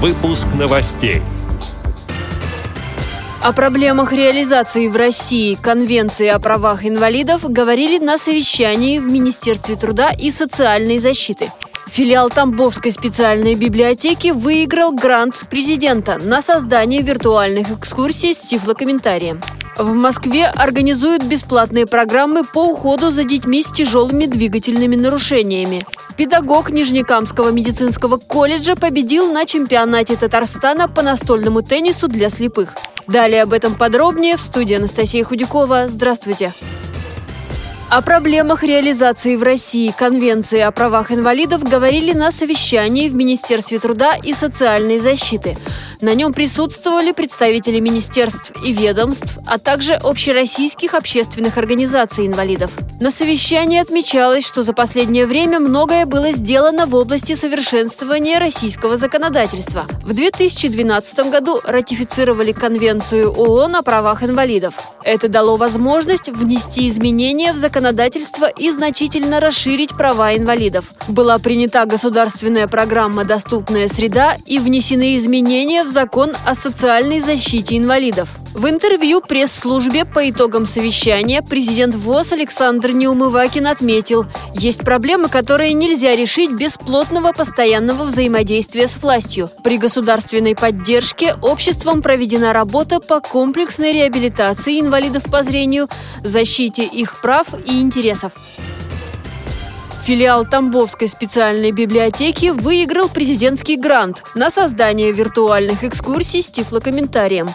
Выпуск новостей. О проблемах реализации в России Конвенции о правах инвалидов говорили на совещании в Министерстве труда и социальной защиты. Филиал Тамбовской специальной библиотеки выиграл грант президента на создание виртуальных экскурсий с тифлокомментарием. В Москве организуют бесплатные программы по уходу за детьми с тяжелыми двигательными нарушениями. Педагог Нижнекамского медицинского колледжа победил на чемпионате Татарстана по настольному теннису для слепых. Далее об этом подробнее в студии Анастасия Худякова. Здравствуйте. О проблемах реализации в России Конвенции о правах инвалидов говорили на совещании в Министерстве труда и социальной защиты. На нем присутствовали представители министерств и ведомств, а также общероссийских общественных организаций инвалидов. На совещании отмечалось, что за последнее время многое было сделано в области совершенствования российского законодательства. В 2012 году ратифицировали Конвенцию ООН о правах инвалидов. Это дало возможность внести изменения в законодательство и значительно расширить права инвалидов. Была принята государственная программа «Доступная среда» и внесены изменения в закон о социальной защите инвалидов. В интервью пресс-службе по итогам совещания президент ВОЗ Александр Неумывакин отметил, есть проблемы, которые нельзя решить без плотного постоянного взаимодействия с властью. При государственной поддержке обществом проведена работа по комплексной реабилитации инвалидов по зрению, защите их прав и интересов. Филиал Тамбовской специальной библиотеки выиграл президентский грант на создание виртуальных экскурсий с тифлокомментарием.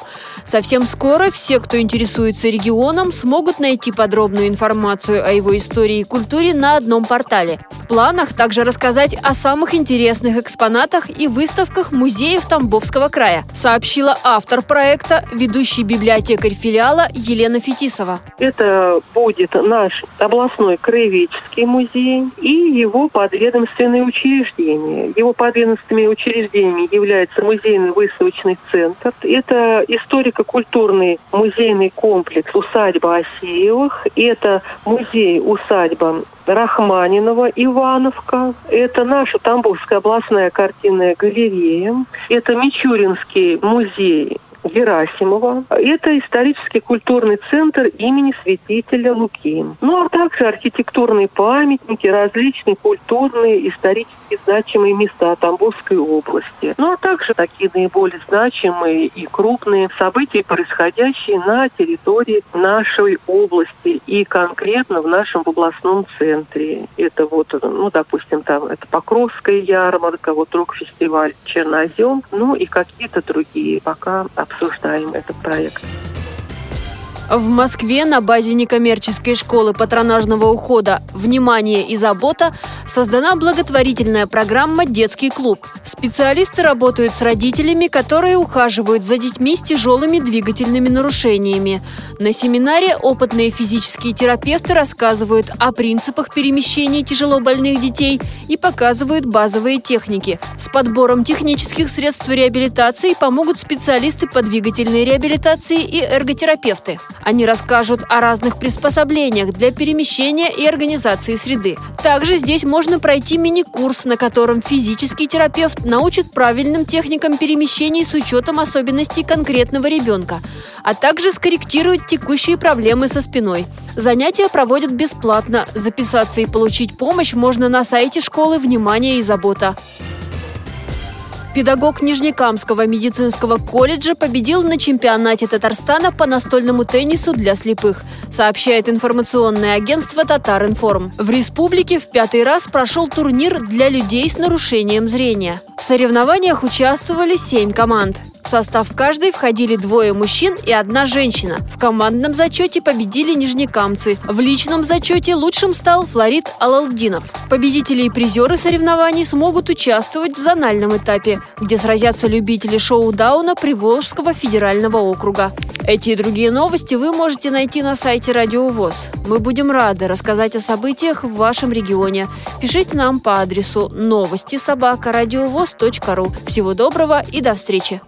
Совсем скоро все, кто интересуется регионом, смогут найти подробную информацию о его истории и культуре на одном портале. В планах также рассказать о самых интересных экспонатах и выставках музеев Тамбовского края, сообщила автор проекта, ведущий библиотекарь филиала Елена Фетисова. Это будет наш областной краеведческий музей и его подведомственные учреждения. Его подведомственными учреждениями является музейный выставочный центр. Это историко-культурный музейный комплекс «Усадьба Осеевых». Это музей-усадьба Рахманинова, Ивановка. Это наша Тамбовская областная картинная галерея. Это Мичуринский музей Герасимова. Это исторический культурный центр имени святителя Луки. Ну а также архитектурные памятники, различные культурные, исторически значимые места Тамбовской области. Ну а также такие наиболее значимые и крупные события, происходящие на территории нашей области и конкретно в нашем областном центре. Это вот, ну, допустим, там это Покровская ярмарка, вот рок-фестиваль Чернозем, ну и какие-то другие пока обсуждаем этот проект. В Москве на базе некоммерческой школы патронажного ухода «Внимание и забота» создана благотворительная программа «Детский клуб». Специалисты работают с родителями, которые ухаживают за детьми с тяжелыми двигательными нарушениями. На семинаре опытные физические терапевты рассказывают о принципах перемещения тяжелобольных детей и показывают базовые техники. С подбором технических средств реабилитации помогут специалисты по двигательной реабилитации и эрготерапевты. Они расскажут о разных приспособлениях для перемещения и организации среды. Также здесь можно пройти мини-курс, на котором физический терапевт научит правильным техникам перемещений с учетом особенностей конкретного ребенка, а также скорректирует текущие проблемы со спиной. Занятия проводят бесплатно. Записаться и получить помощь можно на сайте школы «Внимание и забота». Педагог Нижнекамского медицинского колледжа победил на чемпионате Татарстана по настольному теннису для слепых, сообщает информационное агентство «Татаринформ». В республике в пятый раз прошел турнир для людей с нарушением зрения. В соревнованиях участвовали семь команд. В состав каждой входили двое мужчин и одна женщина. В командном зачете победили нижнекамцы. В личном зачете лучшим стал Флорид Алалдинов. Победители и призеры соревнований смогут участвовать в зональном этапе, где сразятся любители шоу-дауна Приволжского федерального округа. Эти и другие новости вы можете найти на сайте Радио ВОЗ. Мы будем рады рассказать о событиях в вашем регионе. Пишите нам по адресу новости собака ру. Всего доброго и до встречи!